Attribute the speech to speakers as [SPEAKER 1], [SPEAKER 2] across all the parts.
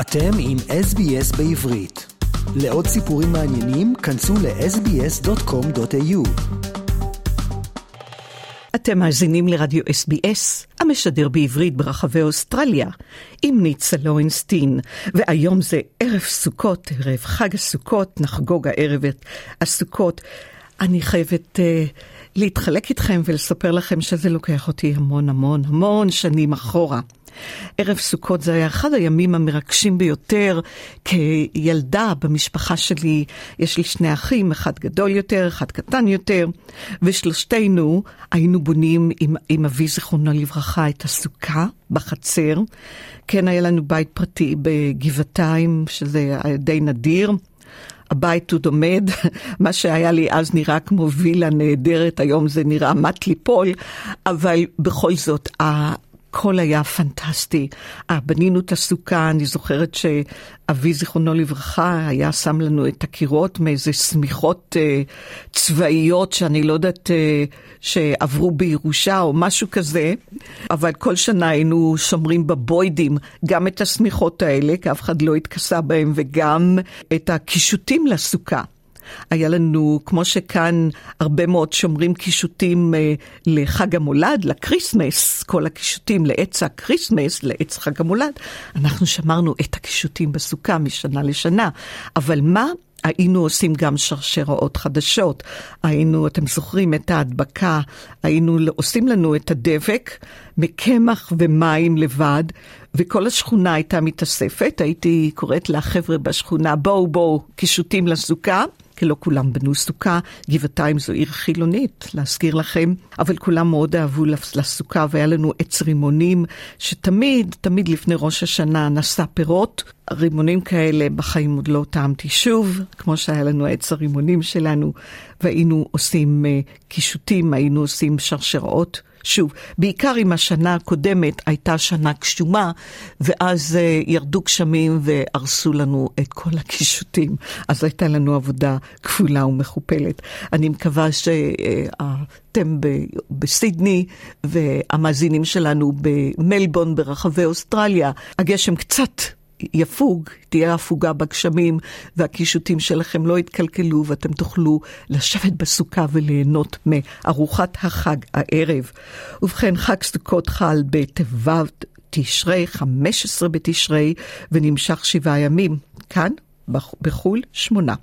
[SPEAKER 1] אתם עם SBS בעברית. לעוד סיפורים מעניינים, כנסו ל-sbs.com.au.
[SPEAKER 2] אתם מאזינים לרדיו SBS, המשדר בעברית ברחבי אוסטרליה, עם ניצה לוינסטין, והיום זה ערב סוכות, ערב חג הסוכות, נחגוג הערב את הסוכות. אני חייבת uh, להתחלק איתכם ולספר לכם שזה לוקח אותי המון המון המון שנים אחורה. ערב סוכות זה היה אחד הימים המרגשים ביותר כילדה במשפחה שלי. יש לי שני אחים, אחד גדול יותר, אחד קטן יותר, ושלושתנו היינו בונים עם, עם אבי זיכרונו לברכה את הסוכה בחצר. כן, היה לנו בית פרטי בגבעתיים, שזה די נדיר. הבית עוד עומד, מה שהיה לי אז נראה כמו וילה נהדרת, היום זה נראה מט ליפול, אבל בכל זאת, הכל היה פנטסטי. בנינו את הסוכה, אני זוכרת שאבי, זיכרונו לברכה, היה שם לנו את הקירות מאיזה שמיכות אה, צבאיות שאני לא יודעת אה, שעברו בירושה או משהו כזה, אבל כל שנה היינו שומרים בבוידים גם את השמיכות האלה, כי אף אחד לא התכסה בהם, וגם את הקישוטים לסוכה. היה לנו, כמו שכאן הרבה מאוד שומרים קישוטים אה, לחג המולד, ל Christmas, כל הקישוטים לעץ ה Christmas, לעץ חג המולד, אנחנו שמרנו את הקישוטים בסוכה משנה לשנה. אבל מה? היינו עושים גם שרשראות חדשות. היינו, אתם זוכרים את ההדבקה, היינו עושים לנו את הדבק מקמח ומים לבד, וכל השכונה הייתה מתאספת. הייתי קוראת לחבר'ה בשכונה, בואו בואו, קישוטים לסוכה. כי לא כולם בנו סוכה. גבעתיים זו עיר חילונית, להזכיר לכם, אבל כולם מאוד אהבו לסוכה, והיה לנו עץ רימונים, שתמיד, תמיד לפני ראש השנה נשא פירות. רימונים כאלה בחיים עוד לא טעמתי שוב, כמו שהיה לנו עץ הרימונים שלנו, והיינו עושים uh, קישוטים, היינו עושים שרשראות. שוב, בעיקר אם השנה הקודמת הייתה שנה גשומה, ואז uh, ירדו גשמים והרסו לנו את כל הקישוטים. אז הייתה לנו עבודה כפולה ומכופלת. אני מקווה שאתם בסידני והמאזינים שלנו במלבון ברחבי אוסטרליה, הגשם קצת יפוג, תהיה הפוגה בגשמים, והקישוטים שלכם לא יתקלקלו, ואתם תוכלו לשבת בסוכה וליהנות מארוחת החג הערב. ובכן, חג סוכות חל בט"ו תשרי, 15 בתשרי, ונמשך שבעה ימים. כאן, בחו"ל, שמונה.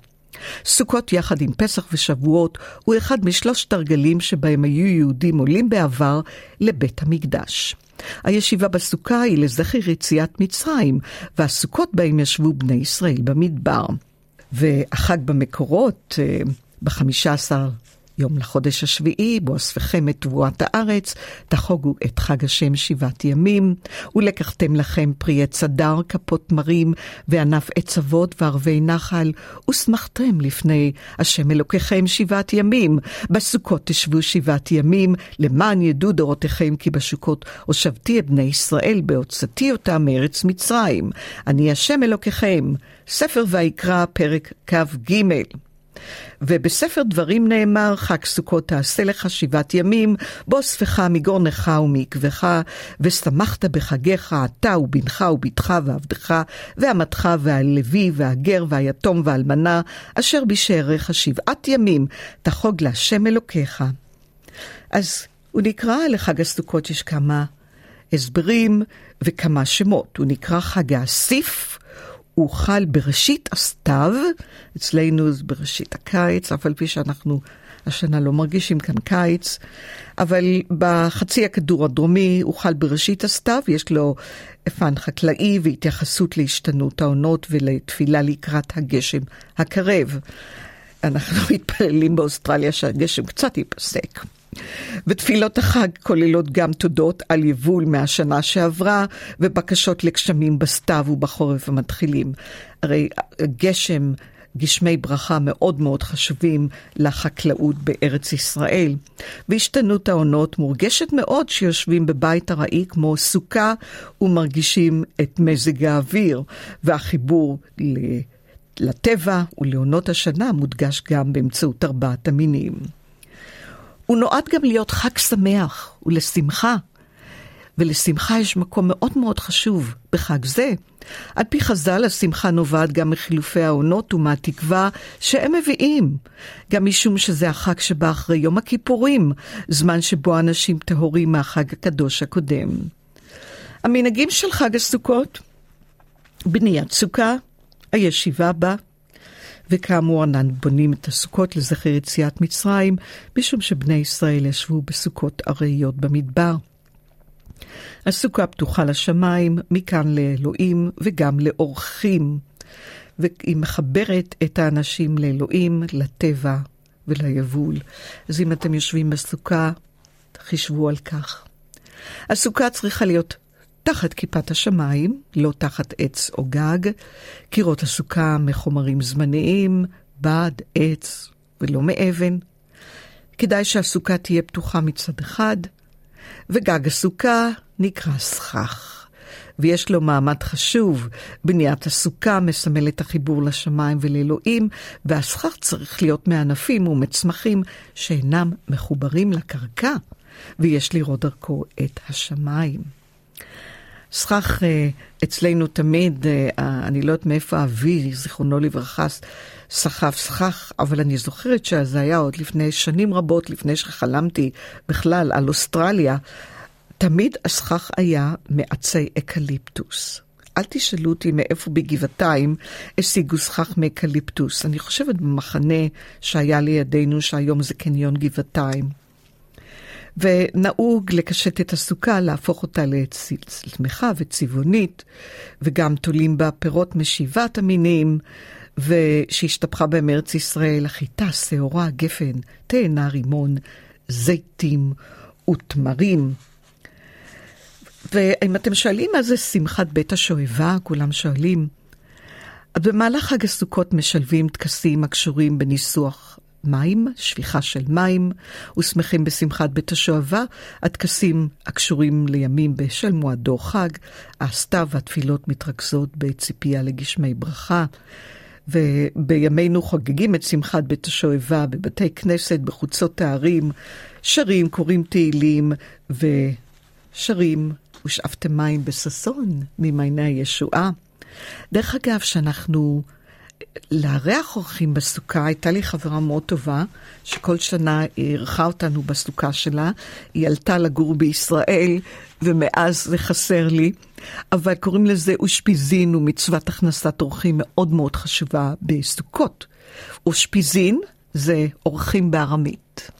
[SPEAKER 2] סוכות יחד עם פסח ושבועות הוא אחד משלושת הרגלים שבהם היו יהודים עולים בעבר לבית המקדש. הישיבה בסוכה היא לזכר יציאת מצרים, והסוכות בהם ישבו בני ישראל במדבר. והחג במקורות, אה, ב-15 יום לחודש השביעי, בו אספכם את תבואת הארץ, תחוגו את חג השם שבעת ימים, ולקחתם לכם פרי עץ הדר, כפות מרים, וענף עץ אבות וערבי נחל, ושמחתם לפני השם אלוקיכם שבעת ימים. בסוכות תשבו שבעת ימים, למען ידעו דורותיכם כי בסוכות הושבתי את בני ישראל בהוצאתי אותם מארץ מצרים. אני השם אלוקיכם. ספר ויקרא, פרק כ"ג. ובספר דברים נאמר, חג סוכות תעשה לך שבעת ימים, בוא ספך מגורנך ומעקבך, ושמחת בחגיך אתה ובנך ובתך ועבדך, ואמתך והלוי והגר והיתום והאלמנה, אשר בשעריך שבעת ימים, תחוג להשם אלוקיך. אז הוא נקרא לחג הסוכות, יש כמה הסברים וכמה שמות. הוא נקרא חג האסיף, הוא חל בראשית הסתיו, אצלנו זה בראשית הקיץ, אף על פי שאנחנו השנה לא מרגישים כאן קיץ, אבל בחצי הכדור הדרומי הוא חל בראשית הסתיו, יש לו פן חקלאי והתייחסות להשתנות העונות ולתפילה לקראת הגשם הקרב. אנחנו מתפללים באוסטרליה שהגשם קצת ייפסק. ותפילות החג כוללות גם תודות על יבול מהשנה שעברה ובקשות לגשמים בסתיו ובחורף המתחילים. הרי גשם, גשמי ברכה מאוד מאוד חשובים לחקלאות בארץ ישראל. והשתנות העונות מורגשת מאוד שיושבים בבית ארעי כמו סוכה ומרגישים את מזג האוויר והחיבור לטבע ולעונות השנה מודגש גם באמצעות ארבעת המינים. הוא נועד גם להיות חג שמח ולשמחה. ולשמחה יש מקום מאוד מאוד חשוב בחג זה. על פי חז"ל, השמחה נובעת גם מחילופי העונות ומהתקווה שהם מביאים. גם משום שזה החג שבא אחרי יום הכיפורים, זמן שבו אנשים טהורים מהחג הקדוש הקודם. המנהגים של חג הסוכות, בניית סוכה, הישיבה בה, וכאמור אנן בונים את הסוכות לזכר יציאת מצרים, משום שבני ישראל ישבו בסוכות ארעיות במדבר. הסוכה פתוחה לשמיים, מכאן לאלוהים וגם לאורחים, והיא מחברת את האנשים לאלוהים, לטבע וליבול. אז אם אתם יושבים בסוכה, חישבו על כך. הסוכה צריכה להיות תחת כיפת השמיים, לא תחת עץ או גג, קירות הסוכה מחומרים זמניים, בד, עץ ולא מאבן. כדאי שהסוכה תהיה פתוחה מצד אחד, וגג הסוכה נקרא סכך. ויש לו מעמד חשוב. בניית הסוכה מסמל את החיבור לשמיים ולאלוהים, והסכך צריך להיות מענפים ומצמחים שאינם מחוברים לקרקע, ויש לראות דרכו את השמיים. סכך אה, אצלנו תמיד, אה, אני לא יודעת מאיפה אבי, זיכרונו לברכה, סחב סכך, אבל אני זוכרת שזה היה עוד לפני שנים רבות, לפני שחלמתי בכלל על אוסטרליה, תמיד הסכך היה מעצי אקליפטוס. אל תשאלו אותי מאיפה בגבעתיים השיגו סכך מאקליפטוס. אני חושבת במחנה שהיה לידינו, שהיום זה קניון גבעתיים. ונהוג לקשט את הסוכה, להפוך אותה לשמחה וצבעונית, וגם תולים בה פירות משבעת המינים, ושהשתפכה בהם ארץ ישראל, החיטה, שעורה, גפן, תאנה, רימון, זיתים ותמרים. ואם אתם שואלים מה זה שמחת בית השואבה, כולם שואלים. במהלך חג הסוכות משלבים טקסים הקשורים בניסוח מים, שפיכה של מים, ושמחים בשמחת בית השואבה, הטקסים הקשורים לימים בשל מועדו חג, הסתיו והתפילות מתרכזות בציפייה לגשמי ברכה. ובימינו חוגגים את שמחת בית השואבה בבתי כנסת, בחוצות הערים, שרים, קוראים תהילים ושרים ושאפתם מים בששון ממעייני הישועה. דרך אגב, שאנחנו לארח אורחים בסוכה, הייתה לי חברה מאוד טובה, שכל שנה היא אירחה אותנו בסוכה שלה. היא עלתה לגור בישראל, ומאז זה חסר לי. אבל קוראים לזה אושפיזין, ומצוות הכנסת אורחים מאוד מאוד חשובה בסוכות. אושפיזין זה אורחים בארמית.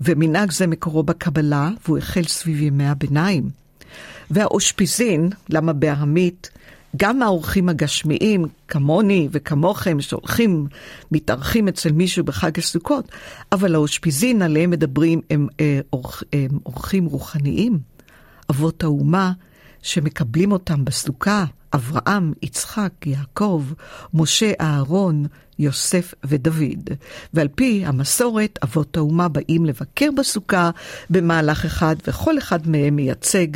[SPEAKER 2] ומנהג זה מקורו בקבלה, והוא החל סביב ימי הביניים. והאושפיזין, למה בארמית? גם האורחים הגשמיים, כמוני וכמוכם, שהולכים, מתארחים אצל מישהו בחג הסוכות, אבל האושפיזין עליהם מדברים הם, אה, אורח, הם אורחים רוחניים, אבות האומה, שמקבלים אותם בסוכה, אברהם, יצחק, יעקב, משה, אהרון, יוסף ודוד. ועל פי המסורת, אבות האומה באים לבקר בסוכה במהלך אחד, וכל אחד מהם מייצג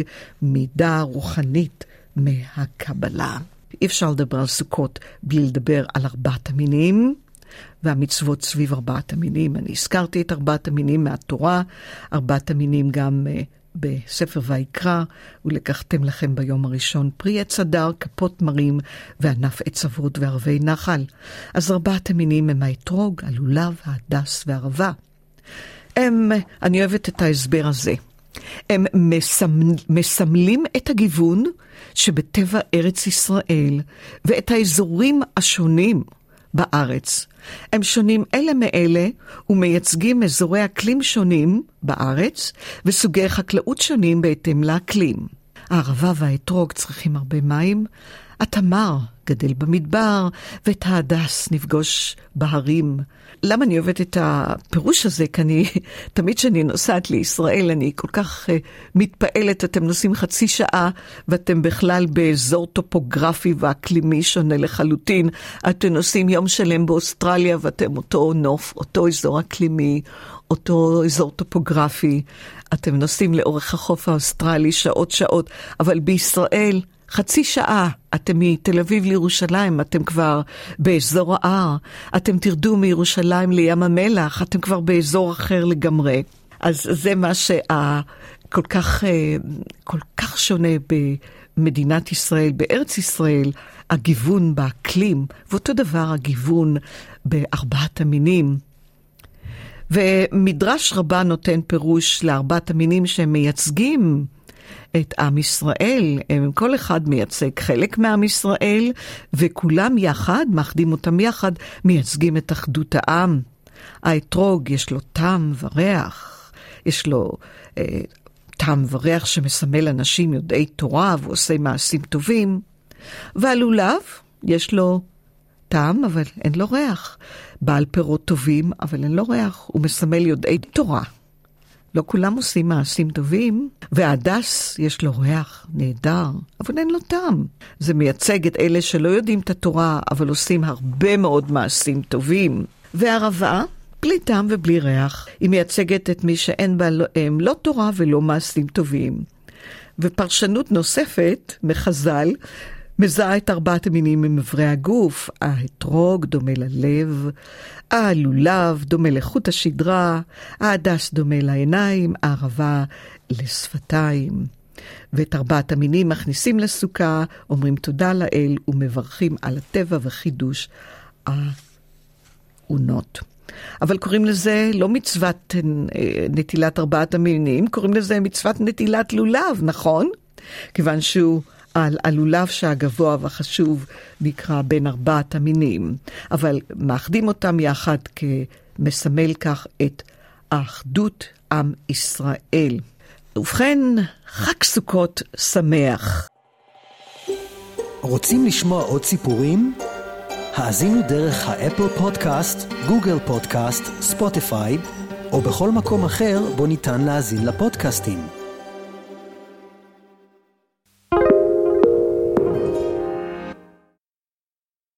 [SPEAKER 2] מידה רוחנית מהקבלה. אי אפשר לדבר על סוכות בלי לדבר על ארבעת המינים. והמצוות סביב ארבעת המינים. אני הזכרתי את ארבעת המינים מהתורה, ארבעת המינים גם uh, בספר ויקרא, ולקחתם לכם ביום הראשון פרי עץ הדר, כפות מרים וענף עץ אבות וערבי נחל. אז ארבעת המינים הם האתרוג, הלולב, ההדס והערבה. הם, אני אוהבת את ההסבר הזה. הם מסמל, מסמלים את הגיוון שבטבע ארץ ישראל ואת האזורים השונים בארץ. הם שונים אלה מאלה ומייצגים אזורי אקלים שונים בארץ וסוגי חקלאות שונים בהתאם לאקלים. הערבה והאתרוג צריכים הרבה מים, התמר גדל במדבר, ואת ההדס נפגוש בהרים. למה אני אוהבת את הפירוש הזה? כי אני, תמיד כשאני נוסעת לישראל, אני כל כך uh, מתפעלת, אתם נוסעים חצי שעה, ואתם בכלל באזור טופוגרפי ואקלימי שונה לחלוטין. אתם נוסעים יום שלם באוסטרליה, ואתם אותו נוף, אותו אזור אקלימי, אותו אזור טופוגרפי. אתם נוסעים לאורך החוף האוסטרלי שעות שעות, אבל בישראל חצי שעה אתם מתל אביב לירושלים, אתם כבר באזור ההר, אתם תרדו מירושלים לים המלח, אתם כבר באזור אחר לגמרי. אז זה מה כל כך, אה, כל כך שונה במדינת ישראל, בארץ ישראל, הגיוון באקלים, ואותו דבר הגיוון בארבעת המינים. ומדרש רבה נותן פירוש לארבעת המינים שהם מייצגים את עם ישראל, הם כל אחד מייצג חלק מעם ישראל, וכולם יחד, מאחדים אותם יחד, מייצגים את אחדות העם. האתרוג יש לו טעם וריח, יש לו אה, טעם וריח שמסמל אנשים יודעי תורה ועושה מעשים טובים, והלולב יש לו טעם, אבל אין לו ריח. בעל פירות טובים, אבל אין לו ריח. הוא מסמל יודעי תורה. לא כולם עושים מעשים טובים, והדס יש לו ריח נהדר, אבל אין לו טעם. זה מייצג את אלה שלא יודעים את התורה, אבל עושים הרבה מאוד מעשים טובים. והערבה, בלי טעם ובלי ריח, היא מייצגת את מי שאין בה לא, לא תורה ולא מעשים טובים. ופרשנות נוספת מחז"ל מזהה את ארבעת המינים ממברי הגוף, האתרוג דומה ללב, הלולב דומה לחוט השדרה, ההדס דומה לעיניים, הערבה לשפתיים. ואת ארבעת המינים מכניסים לסוכה, אומרים תודה לאל ומברכים על הטבע וחידוש האונות. אבל קוראים לזה לא מצוות אה, נטילת ארבעת המינים, קוראים לזה מצוות נטילת לולב, נכון? כיוון שהוא על הלולב שהגבוה והחשוב נקרא בין ארבעת המינים, אבל מאחדים אותם יחד כמסמל כך את האחדות עם ישראל. ובכן, חג סוכות שמח.
[SPEAKER 1] רוצים לשמוע עוד סיפורים? האזינו דרך האפל פודקאסט, גוגל פודקאסט, ספוטיפיי, או בכל מקום אחר בו ניתן להאזין לפודקאסטים.